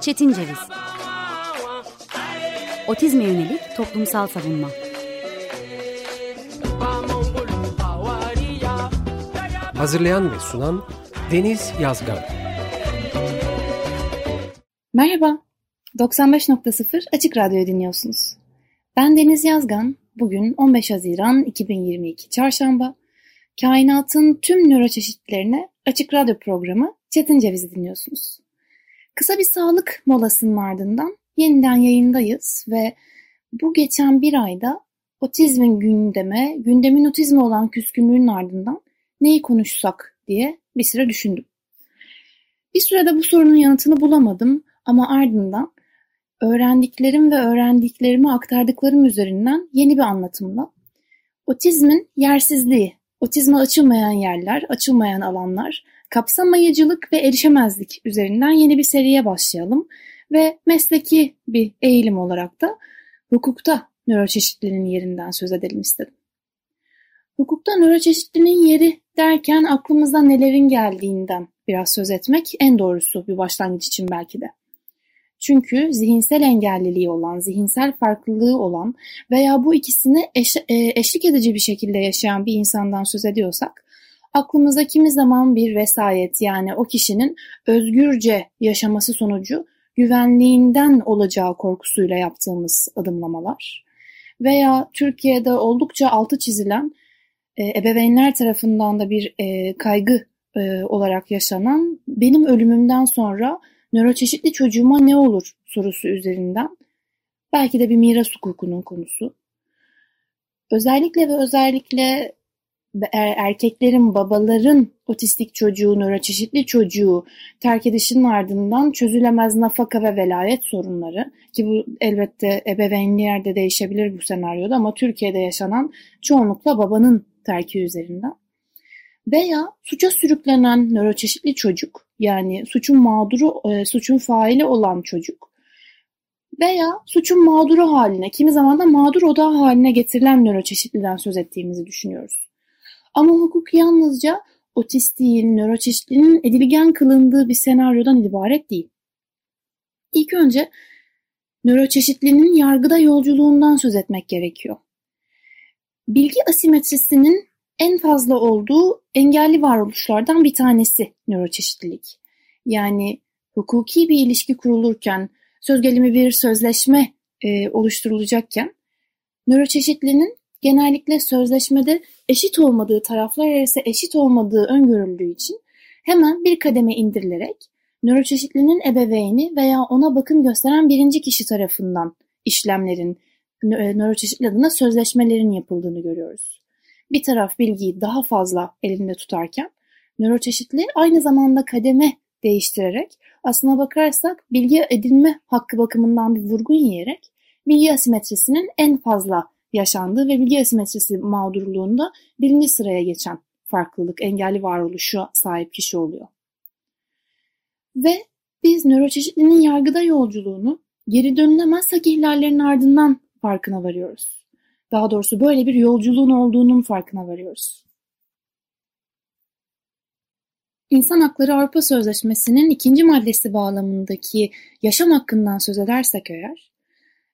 Çetin Ceviz. Otizme yönelik toplumsal savunma. Hazırlayan ve sunan Deniz Yazgan. Merhaba, 95.0 Açık Radyo dinliyorsunuz. Ben Deniz Yazgan, bugün 15 Haziran 2022 Çarşamba. Kainatın tüm nöroçeşitlerine Açık Radyo programı Çetin Ceviz'i dinliyorsunuz. Kısa bir sağlık molasının ardından yeniden yayındayız ve bu geçen bir ayda otizmin gündeme, gündemin otizmi olan küskünlüğün ardından neyi konuşsak diye bir süre düşündüm. Bir sürede bu sorunun yanıtını bulamadım ama ardından öğrendiklerim ve öğrendiklerimi aktardıklarım üzerinden yeni bir anlatımla otizmin yersizliği, otizme açılmayan yerler, açılmayan alanlar, kapsamayıcılık ve erişemezlik üzerinden yeni bir seriye başlayalım ve mesleki bir eğilim olarak da hukukta nöroçeşitliliğin yerinden söz edelim istedim. Hukukta nöroçeşitliliğin yeri derken aklımıza nelerin geldiğinden biraz söz etmek en doğrusu bir başlangıç için belki de. Çünkü zihinsel engelliliği olan, zihinsel farklılığı olan veya bu ikisini eş, e, eşlik edici bir şekilde yaşayan bir insandan söz ediyorsak, aklımıza kimi zaman bir vesayet yani o kişinin özgürce yaşaması sonucu güvenliğinden olacağı korkusuyla yaptığımız adımlamalar veya Türkiye'de oldukça altı çizilen e, ebeveynler tarafından da bir e, kaygı e, olarak yaşanan benim ölümümden sonra nöroçeşitli çocuğuma ne olur sorusu üzerinden belki de bir miras hukukunun konusu. Özellikle ve özellikle erkeklerin, babaların otistik çocuğu, nöroçeşitli çocuğu terk edişinin ardından çözülemez nafaka ve velayet sorunları ki bu elbette ebeveynlerde değişebilir bu senaryoda ama Türkiye'de yaşanan çoğunlukla babanın terki üzerinden veya suça sürüklenen nöroçeşitli çocuk yani suçun mağduru, e, suçun faili olan çocuk veya suçun mağduru haline, kimi zaman da mağdur odağı haline getirilen nöroçeşitliden söz ettiğimizi düşünüyoruz. Ama hukuk yalnızca otistiğin, nöroçeşitliliğin edilgen kılındığı bir senaryodan ibaret değil. İlk önce nöroçeşitliliğin yargıda yolculuğundan söz etmek gerekiyor. Bilgi asimetrisinin en fazla olduğu engelli varoluşlardan bir tanesi nöroçeşitlilik. Yani hukuki bir ilişki kurulurken, söz gelimi bir sözleşme e, oluşturulacakken, nöroçeşitliliğinin genellikle sözleşmede eşit olmadığı taraflar arası eşit olmadığı öngörüldüğü için hemen bir kademe indirilerek nöroçeşitliliğinin ebeveyni veya ona bakım gösteren birinci kişi tarafından işlemlerin, nöroçeşitli adına sözleşmelerin yapıldığını görüyoruz. Bir taraf bilgiyi daha fazla elinde tutarken nöroçeşitli aynı zamanda kademe değiştirerek aslına bakarsak bilgi edinme hakkı bakımından bir vurgun yiyerek bilgi asimetrisinin en fazla yaşandığı ve bilgi asimetrisi mağdurluğunda birinci sıraya geçen farklılık, engelli varoluşu sahip kişi oluyor. Ve biz nöroçeşitliliğin yargıda yolculuğunu geri dönülemez hak ihlallerinin ardından farkına varıyoruz. Daha doğrusu böyle bir yolculuğun olduğunun farkına varıyoruz. İnsan Hakları Avrupa Sözleşmesi'nin ikinci maddesi bağlamındaki yaşam hakkından söz edersek eğer,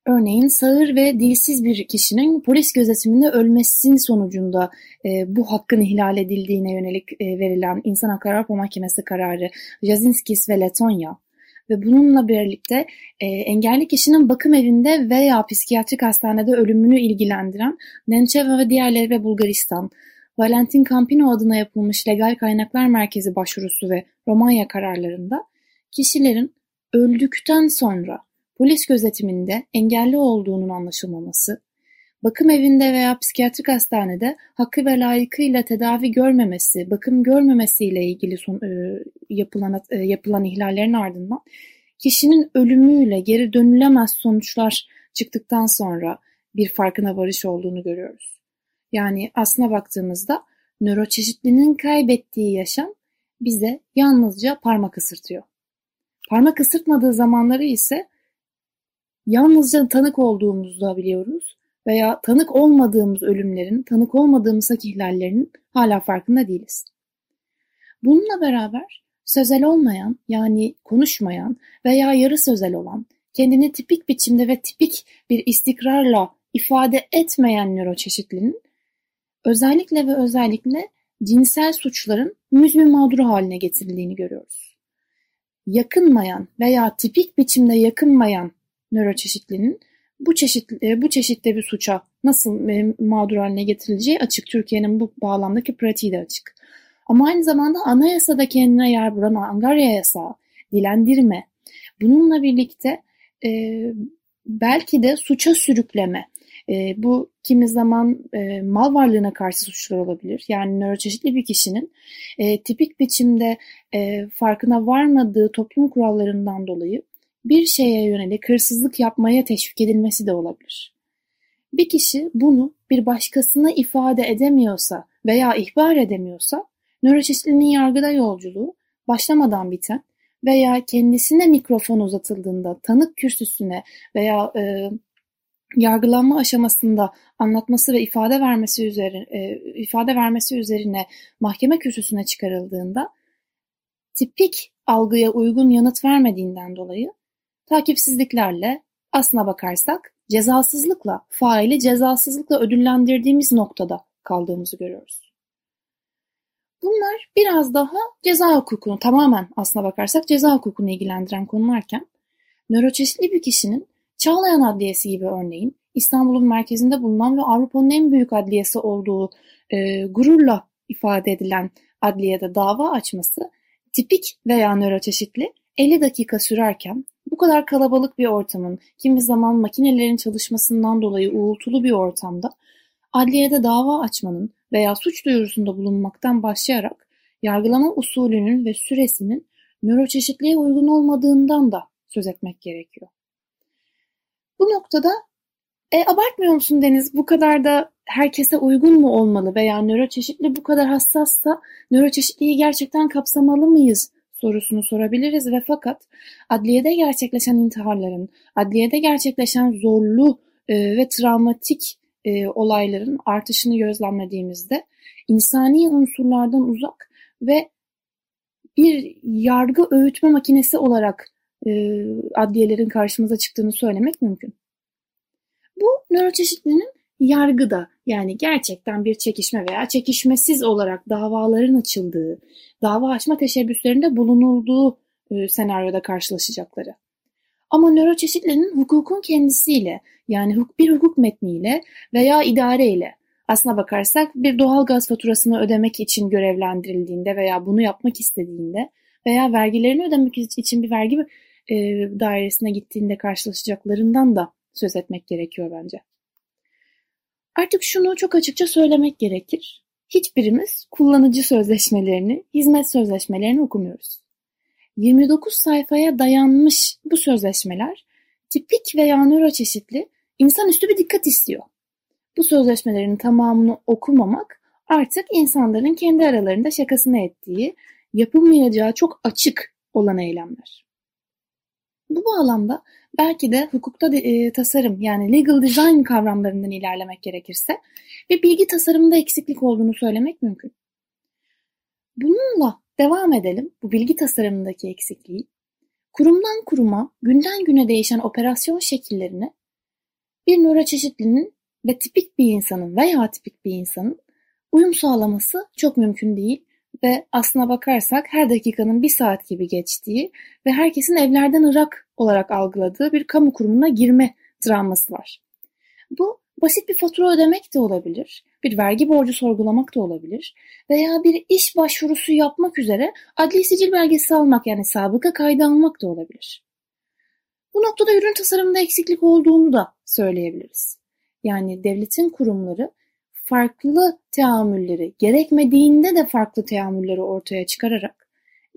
örneğin sağır ve dilsiz bir kişinin polis gözetiminde ölmesinin sonucunda e, bu hakkın ihlal edildiğine yönelik e, verilen İnsan Hakları Avrupa Mahkemesi kararı Jazinskis ve Letonya, ve bununla birlikte e, engelli kişinin bakım evinde veya psikiyatrik hastanede ölümünü ilgilendiren Nençeva ve diğerleri ve Bulgaristan, Valentin Campino adına yapılmış Legal Kaynaklar Merkezi başvurusu ve Romanya kararlarında kişilerin öldükten sonra polis gözetiminde engelli olduğunun anlaşılmaması, bakım evinde veya psikiyatrik hastanede hakkı ve layıkıyla tedavi görmemesi, bakım görmemesiyle ilgili son, e, yapılan, e, yapılan ihlallerin ardından kişinin ölümüyle geri dönülemez sonuçlar çıktıktan sonra bir farkına varış olduğunu görüyoruz. Yani aslına baktığımızda nöroçeşitliliğinin kaybettiği yaşam bize yalnızca parmak ısırtıyor. Parmak ısırtmadığı zamanları ise yalnızca tanık olduğumuzda biliyoruz veya tanık olmadığımız ölümlerin, tanık olmadığımız hak ihlallerinin hala farkında değiliz. Bununla beraber sözel olmayan yani konuşmayan veya yarı sözel olan, kendini tipik biçimde ve tipik bir istikrarla ifade etmeyen nöroçeşitlinin özellikle ve özellikle cinsel suçların müzmin mağduru haline getirildiğini görüyoruz. Yakınmayan veya tipik biçimde yakınmayan nöroçeşitlinin bu çeşit e, bu çeşitte bir suça nasıl e, mağdur haline getirileceği açık. Türkiye'nin bu bağlamdaki pratiği de açık. Ama aynı zamanda anayasada kendine yer bulan Angarya yasağı, dilendirme, bununla birlikte e, belki de suça sürükleme, e, bu kimi zaman e, mal varlığına karşı suçlar olabilir. Yani nöroçeşitli bir kişinin e, tipik biçimde e, farkına varmadığı toplum kurallarından dolayı bir şeye yönelik hırsızlık yapmaya teşvik edilmesi de olabilir. Bir kişi bunu bir başkasına ifade edemiyorsa veya ihbar edemiyorsa nöroçeşitliliğin yargıda yolculuğu başlamadan biten veya kendisine mikrofon uzatıldığında tanık kürsüsüne veya e, yargılanma aşamasında anlatması ve ifade vermesi üzerine e, ifade vermesi üzerine mahkeme kürsüsüne çıkarıldığında tipik algıya uygun yanıt vermediğinden dolayı takipsizliklerle aslına bakarsak cezasızlıkla faili cezasızlıkla ödüllendirdiğimiz noktada kaldığımızı görüyoruz. Bunlar biraz daha ceza hukukunu tamamen aslına bakarsak ceza hukukunu ilgilendiren konularken nöroçeşitli bir kişinin Çağlayan Adliyesi gibi örneğin İstanbul'un merkezinde bulunan ve Avrupa'nın en büyük adliyesi olduğu e, gururla ifade edilen adliyede dava açması tipik veya nöroçeşitli 50 dakika sürerken bu kadar kalabalık bir ortamın, kimi zaman makinelerin çalışmasından dolayı uğultulu bir ortamda adliyede dava açmanın veya suç duyurusunda bulunmaktan başlayarak yargılama usulünün ve süresinin nöroçeşitliğe uygun olmadığından da söz etmek gerekiyor. Bu noktada e, abartmıyor musun Deniz? Bu kadar da herkese uygun mu olmalı veya nöroçeşitli bu kadar hassassa nöroçeşitliği gerçekten kapsamalı mıyız sorusunu sorabiliriz ve fakat adliyede gerçekleşen intiharların, adliyede gerçekleşen zorlu e, ve travmatik e, olayların artışını gözlemlediğimizde insani unsurlardan uzak ve bir yargı öğütme makinesi olarak e, adliyelerin karşımıza çıktığını söylemek mümkün. Bu nöroçeşitliliğinin yargıda yani gerçekten bir çekişme veya çekişmesiz olarak davaların açıldığı, dava açma teşebbüslerinde bulunulduğu e, senaryoda karşılaşacakları. Ama nöroçeşitliliğinin hukukun kendisiyle yani bir hukuk metniyle veya idareyle aslına bakarsak bir doğal gaz faturasını ödemek için görevlendirildiğinde veya bunu yapmak istediğinde veya vergilerini ödemek için bir vergi e, dairesine gittiğinde karşılaşacaklarından da söz etmek gerekiyor bence. Artık şunu çok açıkça söylemek gerekir. Hiçbirimiz kullanıcı sözleşmelerini, hizmet sözleşmelerini okumuyoruz. 29 sayfaya dayanmış bu sözleşmeler tipik veya nöroçeşitli insanüstü bir dikkat istiyor. Bu sözleşmelerin tamamını okumamak artık insanların kendi aralarında şakasını ettiği, yapılmayacağı çok açık olan eylemler. Bu bağlamda belki de hukukta e, tasarım yani legal design kavramlarından ilerlemek gerekirse bir bilgi tasarımında eksiklik olduğunu söylemek mümkün. Bununla devam edelim bu bilgi tasarımındaki eksikliği. Kurumdan kuruma, günden güne değişen operasyon şekillerini bir nöroçeşitlinin ve tipik bir insanın veya tipik bir insanın uyum sağlaması çok mümkün değil ve aslına bakarsak her dakikanın bir saat gibi geçtiği ve herkesin evlerden ırak olarak algıladığı bir kamu kurumuna girme travması var. Bu basit bir fatura ödemek de olabilir, bir vergi borcu sorgulamak da olabilir veya bir iş başvurusu yapmak üzere adli sicil belgesi almak yani sabıka kaydı almak da olabilir. Bu noktada ürün tasarımında eksiklik olduğunu da söyleyebiliriz. Yani devletin kurumları farklı teamülleri, gerekmediğinde de farklı teamülleri ortaya çıkararak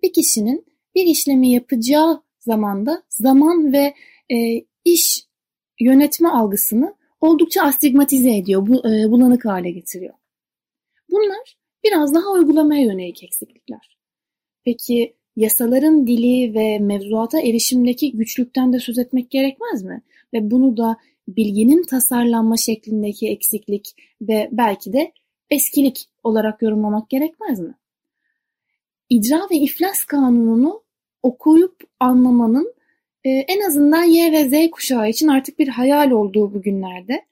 bir kişinin bir işlemi yapacağı zamanda zaman ve e, iş yönetme algısını oldukça astigmatize ediyor, bu, e, bulanık hale getiriyor. Bunlar biraz daha uygulamaya yönelik eksiklikler. Peki yasaların dili ve mevzuata erişimdeki güçlükten de söz etmek gerekmez mi? Ve bunu da bilginin tasarlanma şeklindeki eksiklik ve belki de eskilik olarak yorumlamak gerekmez mi? icra ve iflas kanununu okuyup anlamanın e, en azından Y ve Z kuşağı için artık bir hayal olduğu bugünlerde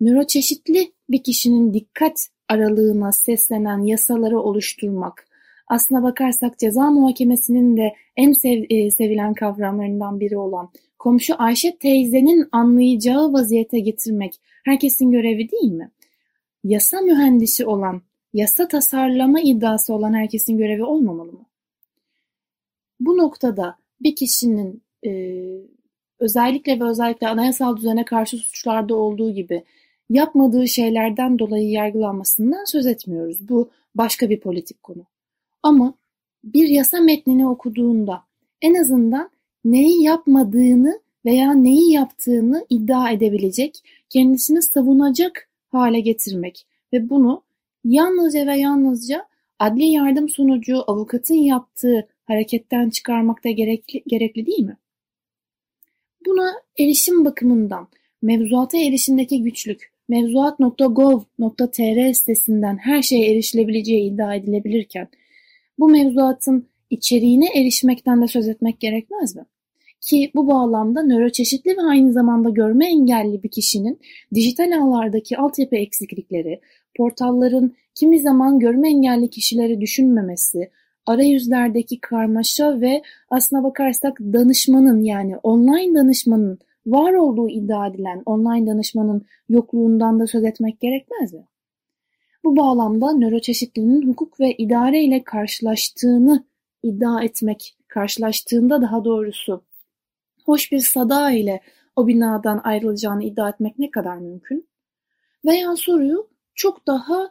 nöroçeşitli bir kişinin dikkat aralığına seslenen yasaları oluşturmak, aslına bakarsak ceza muhakemesinin de en sev, e, sevilen kavramlarından biri olan komşu Ayşe teyzenin anlayacağı vaziyete getirmek herkesin görevi değil mi? Yasa mühendisi olan, yasa tasarlama iddiası olan herkesin görevi olmamalı mı? Bu noktada bir kişinin e, özellikle ve özellikle anayasal düzene karşı suçlarda olduğu gibi yapmadığı şeylerden dolayı yargılanmasından söz etmiyoruz. Bu başka bir politik konu. Ama bir yasa metnini okuduğunda en azından neyi yapmadığını veya neyi yaptığını iddia edebilecek, kendisini savunacak hale getirmek ve bunu yalnızca ve yalnızca adli yardım sonucu avukatın yaptığı hareketten çıkarmak da gerekli, gerekli değil mi? Buna erişim bakımından mevzuata erişimdeki güçlük, mevzuat.gov.tr sitesinden her şeye erişilebileceği iddia edilebilirken bu mevzuatın içeriğine erişmekten de söz etmek gerekmez mi? Ki bu bağlamda nöroçeşitli ve aynı zamanda görme engelli bir kişinin dijital ağlardaki altyapı eksiklikleri, portalların kimi zaman görme engelli kişileri düşünmemesi, arayüzlerdeki karmaşa ve aslına bakarsak danışmanın yani online danışmanın var olduğu iddia edilen online danışmanın yokluğundan da söz etmek gerekmez mi? Bu bağlamda nöroçeşitliliğin hukuk ve idare ile karşılaştığını iddia etmek, karşılaştığında daha doğrusu hoş bir sada ile o binadan ayrılacağını iddia etmek ne kadar mümkün? Veya soruyu çok daha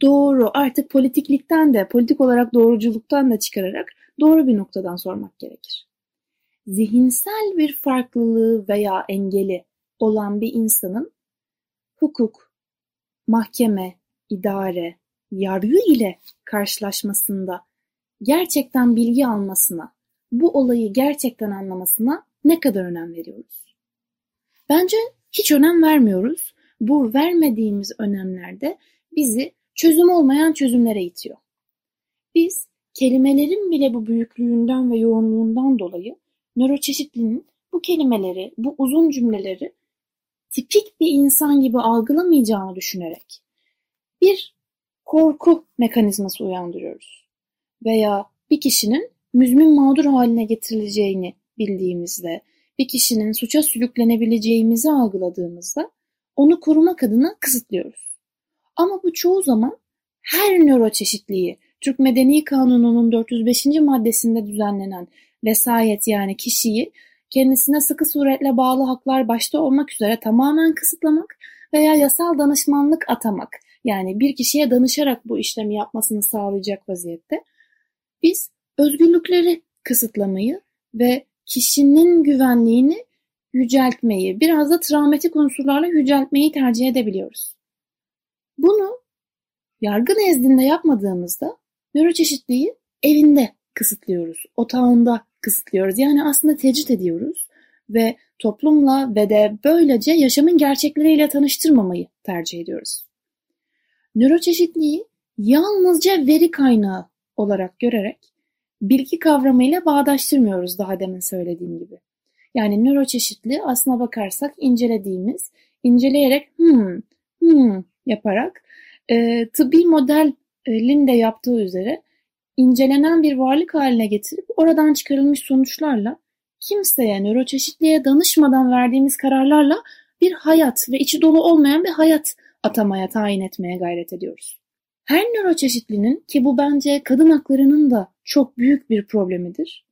doğru, artık politiklikten de, politik olarak doğruculuktan da çıkararak doğru bir noktadan sormak gerekir. Zihinsel bir farklılığı veya engeli olan bir insanın hukuk, mahkeme, idare, yargı ile karşılaşmasında gerçekten bilgi almasına, bu olayı gerçekten anlamasına ne kadar önem veriyoruz? Bence hiç önem vermiyoruz. Bu vermediğimiz önemlerde bizi çözüm olmayan çözümlere itiyor. Biz kelimelerin bile bu büyüklüğünden ve yoğunluğundan dolayı nöroçeşitlinin bu kelimeleri, bu uzun cümleleri tipik bir insan gibi algılamayacağını düşünerek bir korku mekanizması uyandırıyoruz. Veya bir kişinin müzmin mağdur haline getirileceğini bildiğimizde, bir kişinin suça sürüklenebileceğimizi algıladığımızda onu korumak adına kısıtlıyoruz. Ama bu çoğu zaman her nöroçeşitliği, Türk Medeni Kanunu'nun 405. maddesinde düzenlenen vesayet yani kişiyi kendisine sıkı suretle bağlı haklar başta olmak üzere tamamen kısıtlamak veya yasal danışmanlık atamak yani bir kişiye danışarak bu işlemi yapmasını sağlayacak vaziyette biz özgürlükleri kısıtlamayı ve kişinin güvenliğini yüceltmeyi, biraz da travmatik unsurlarla yüceltmeyi tercih edebiliyoruz. Bunu yargı nezdinde yapmadığımızda nöroçeşitliği evinde kısıtlıyoruz, otağında kısıtlıyoruz. Yani aslında tecrit ediyoruz ve toplumla ve de böylece yaşamın gerçekleriyle tanıştırmamayı tercih ediyoruz. Nöroçeşitliği yalnızca veri kaynağı olarak görerek bilgi kavramıyla bağdaştırmıyoruz daha demin söylediğim gibi. Yani nöroçeşitli aslına bakarsak incelediğimiz, inceleyerek hmm, hmm yaparak e, tıbbi modelin de yaptığı üzere incelenen bir varlık haline getirip oradan çıkarılmış sonuçlarla kimseye nöroçeşitliğe danışmadan verdiğimiz kararlarla bir hayat ve içi dolu olmayan bir hayat atamaya, tayin etmeye gayret ediyoruz. Her nöroçeşitlinin ki bu bence kadın haklarının da çok büyük bir problemidir.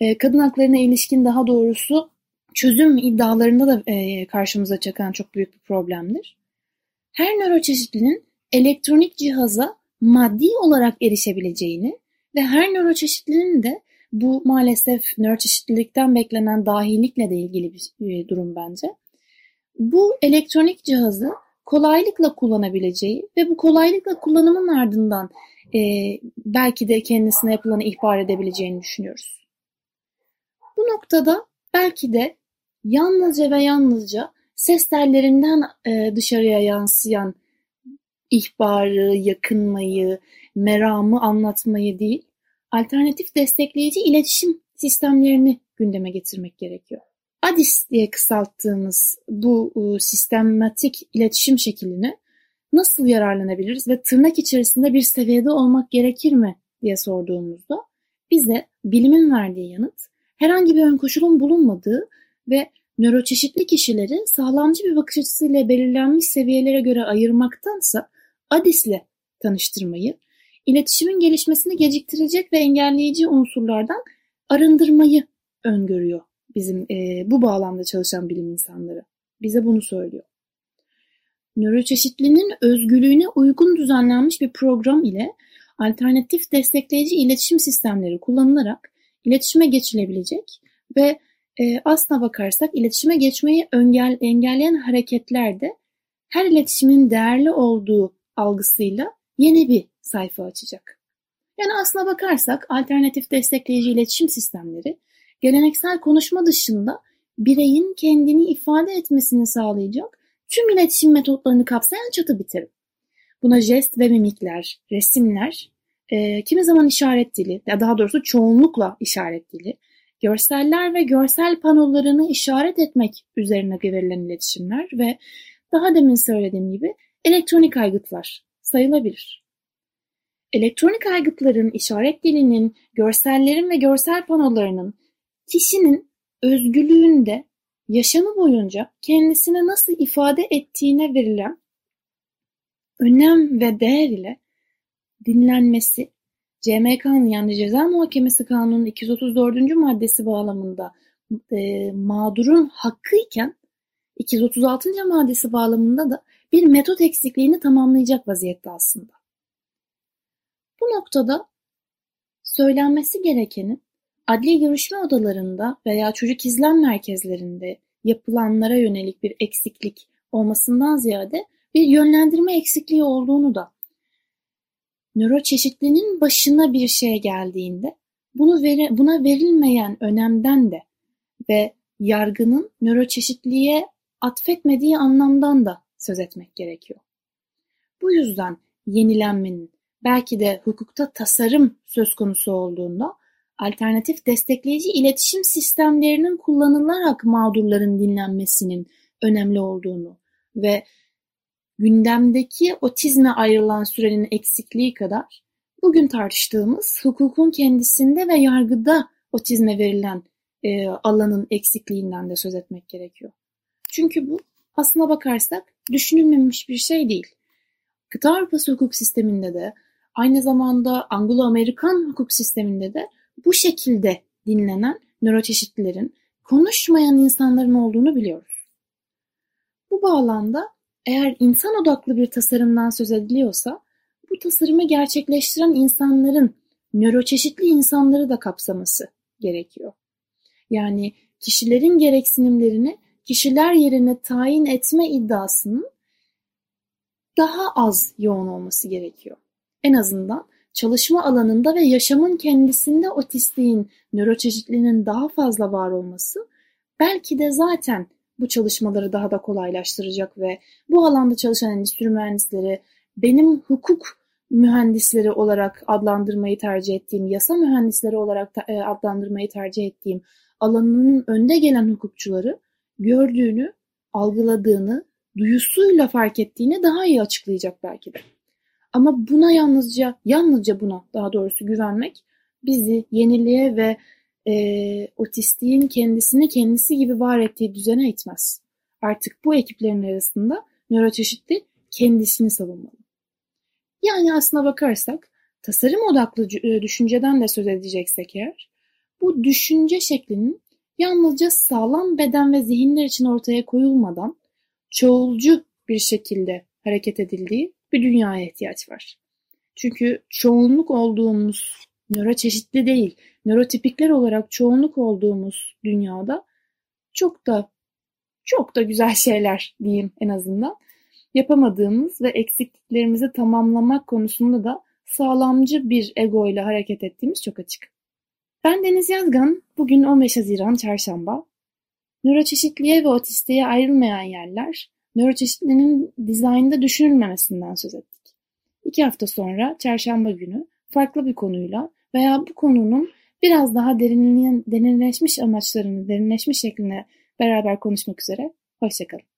E, kadın haklarına ilişkin daha doğrusu çözüm iddialarında da e, karşımıza çıkan çok büyük bir problemdir. Her nöroçeşitlinin elektronik cihaza maddi olarak erişebileceğini ve her nöroçeşitlinin de bu maalesef nöroçeşitlilikten beklenen dahilikle de ilgili bir durum bence. Bu elektronik cihazı kolaylıkla kullanabileceği ve bu kolaylıkla kullanımın ardından e, belki de kendisine yapılanı ihbar edebileceğini düşünüyoruz. Bu noktada belki de yalnızca ve yalnızca ses tellerinden e, dışarıya yansıyan ihbarı, yakınmayı, meramı anlatmayı değil, alternatif destekleyici iletişim sistemlerini gündeme getirmek gerekiyor. ADIS diye kısalttığımız bu e, sistematik iletişim şeklini nasıl yararlanabiliriz ve tırnak içerisinde bir seviyede olmak gerekir mi diye sorduğumuzda bize bilimin verdiği yanıt herhangi bir ön koşulun bulunmadığı ve nöroçeşitli kişileri sağlamcı bir bakış açısıyla belirlenmiş seviyelere göre ayırmaktansa ADIS'le tanıştırmayı, iletişimin gelişmesini geciktirecek ve engelleyici unsurlardan arındırmayı öngörüyor bizim e, bu bağlamda çalışan bilim insanları. Bize bunu söylüyor. Nöroçeşitliliğinin özgürlüğüne uygun düzenlenmiş bir program ile alternatif destekleyici iletişim sistemleri kullanılarak iletişime geçilebilecek ve e, aslına bakarsak iletişime geçmeyi engel, engelleyen hareketlerde her iletişimin değerli olduğu algısıyla yeni bir sayfa açacak. Yani aslına bakarsak alternatif destekleyici iletişim sistemleri geleneksel konuşma dışında bireyin kendini ifade etmesini sağlayacak tüm iletişim metotlarını kapsayan çatı bitirim. Buna jest ve mimikler, resimler, e, kimi zaman işaret dili, ya daha doğrusu çoğunlukla işaret dili, görseller ve görsel panolarını işaret etmek üzerine verilen iletişimler ve daha demin söylediğim gibi elektronik aygıtlar sayılabilir. Elektronik aygıtların, işaret dilinin, görsellerin ve görsel panolarının kişinin özgürlüğünde yaşamı boyunca kendisini nasıl ifade ettiğine verilen önem ve değer ile dinlenmesi CMK'nın yani Ceza Muhakemesi Kanunu'nun 234. maddesi bağlamında e, mağdurun hakkı iken 236. maddesi bağlamında da bir metot eksikliğini tamamlayacak vaziyette aslında. Bu noktada söylenmesi gerekenin adli görüşme odalarında veya çocuk izlem merkezlerinde yapılanlara yönelik bir eksiklik olmasından ziyade bir yönlendirme eksikliği olduğunu da nöroçeşitliliğinin başına bir şey geldiğinde bunu veri, buna verilmeyen önemden de ve yargının nöroçeşitliğe atfetmediği anlamdan da söz etmek gerekiyor. Bu yüzden yenilenmenin belki de hukukta tasarım söz konusu olduğunda alternatif destekleyici iletişim sistemlerinin kullanılarak mağdurların dinlenmesinin önemli olduğunu ve gündemdeki otizme ayrılan sürenin eksikliği kadar bugün tartıştığımız hukukun kendisinde ve yargıda otizme verilen e, alanın eksikliğinden de söz etmek gerekiyor. Çünkü bu aslına bakarsak düşünülmemiş bir şey değil. Kıta Avrupası hukuk sisteminde de aynı zamanda Anglo-Amerikan hukuk sisteminde de bu şekilde dinlenen nöroçeşitlilerin konuşmayan insanların olduğunu biliyoruz. Bu bağlamda eğer insan odaklı bir tasarımdan söz ediliyorsa bu tasarımı gerçekleştiren insanların nöroçeşitli insanları da kapsaması gerekiyor. Yani kişilerin gereksinimlerini kişiler yerine tayin etme iddiasının daha az yoğun olması gerekiyor. En azından çalışma alanında ve yaşamın kendisinde otistliğin, nöroçeşitliliğinin daha fazla var olması belki de zaten bu çalışmaları daha da kolaylaştıracak ve bu alanda çalışan endüstri mühendisleri benim hukuk mühendisleri olarak adlandırmayı tercih ettiğim, yasa mühendisleri olarak e, adlandırmayı tercih ettiğim alanının önde gelen hukukçuları gördüğünü, algıladığını, duyusuyla fark ettiğini daha iyi açıklayacak belki de. Ama buna yalnızca, yalnızca buna daha doğrusu güvenmek bizi yeniliğe ve e, otistiğin kendisini kendisi gibi var ettiği düzene itmez. Artık bu ekiplerin arasında nöroçeşitli kendisini savunmalı. Yani aslına bakarsak tasarım odaklı düşünceden de söz edeceksek eğer, bu düşünce şeklinin yalnızca sağlam beden ve zihinler için ortaya koyulmadan çoğulcu bir şekilde hareket edildiği bir dünyaya ihtiyaç var. Çünkü çoğunluk olduğumuz nöroçeşitli değil, nörotipikler olarak çoğunluk olduğumuz dünyada çok da çok da güzel şeyler diyeyim en azından yapamadığımız ve eksikliklerimizi tamamlamak konusunda da sağlamcı bir ego ile hareket ettiğimiz çok açık. Ben Deniz Yazgan, bugün 15 Haziran Çarşamba. Nöroçeşitliğe ve otistiğe ayrılmayan yerler, nöroçeşitliliğinin dizaynda düşünülmemesinden söz ettik. İki hafta sonra Çarşamba günü farklı bir konuyla veya bu konunun biraz daha derinleşmiş amaçlarını, derinleşmiş şekline beraber konuşmak üzere. Hoşçakalın.